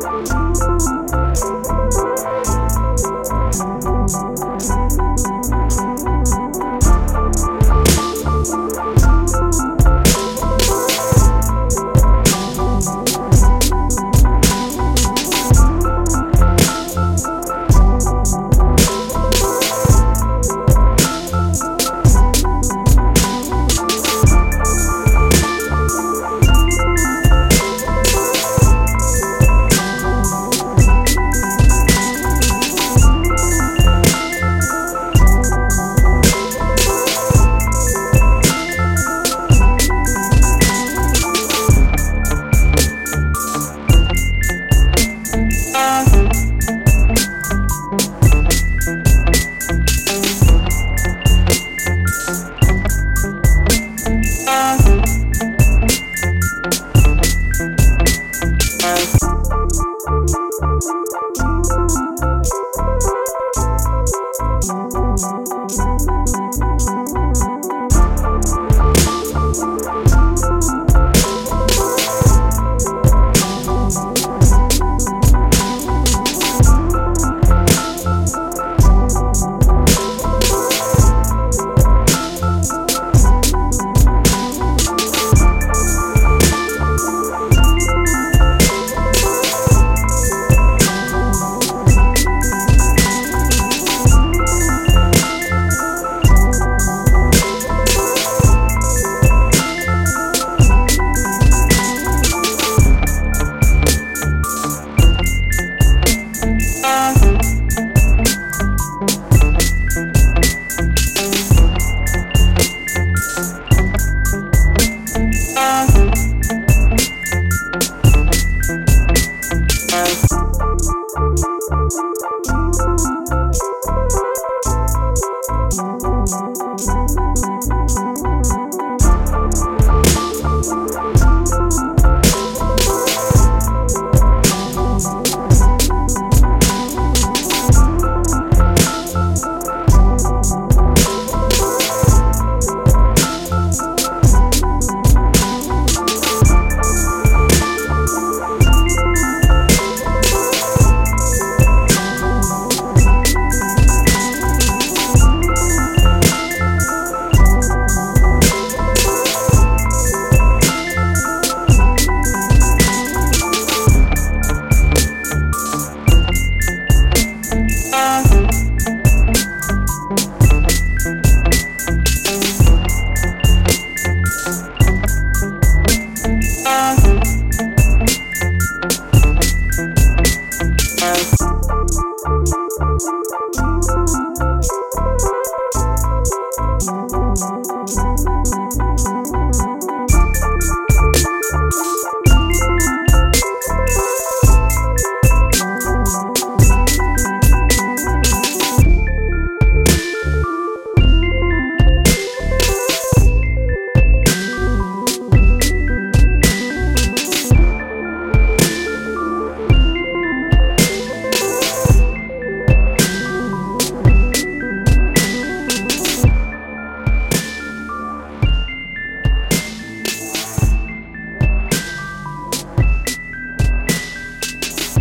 Bye.